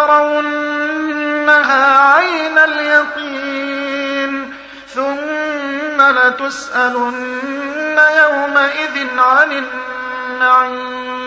لترونها عين اليقين ثم لتسألن يومئذ عن النعيم.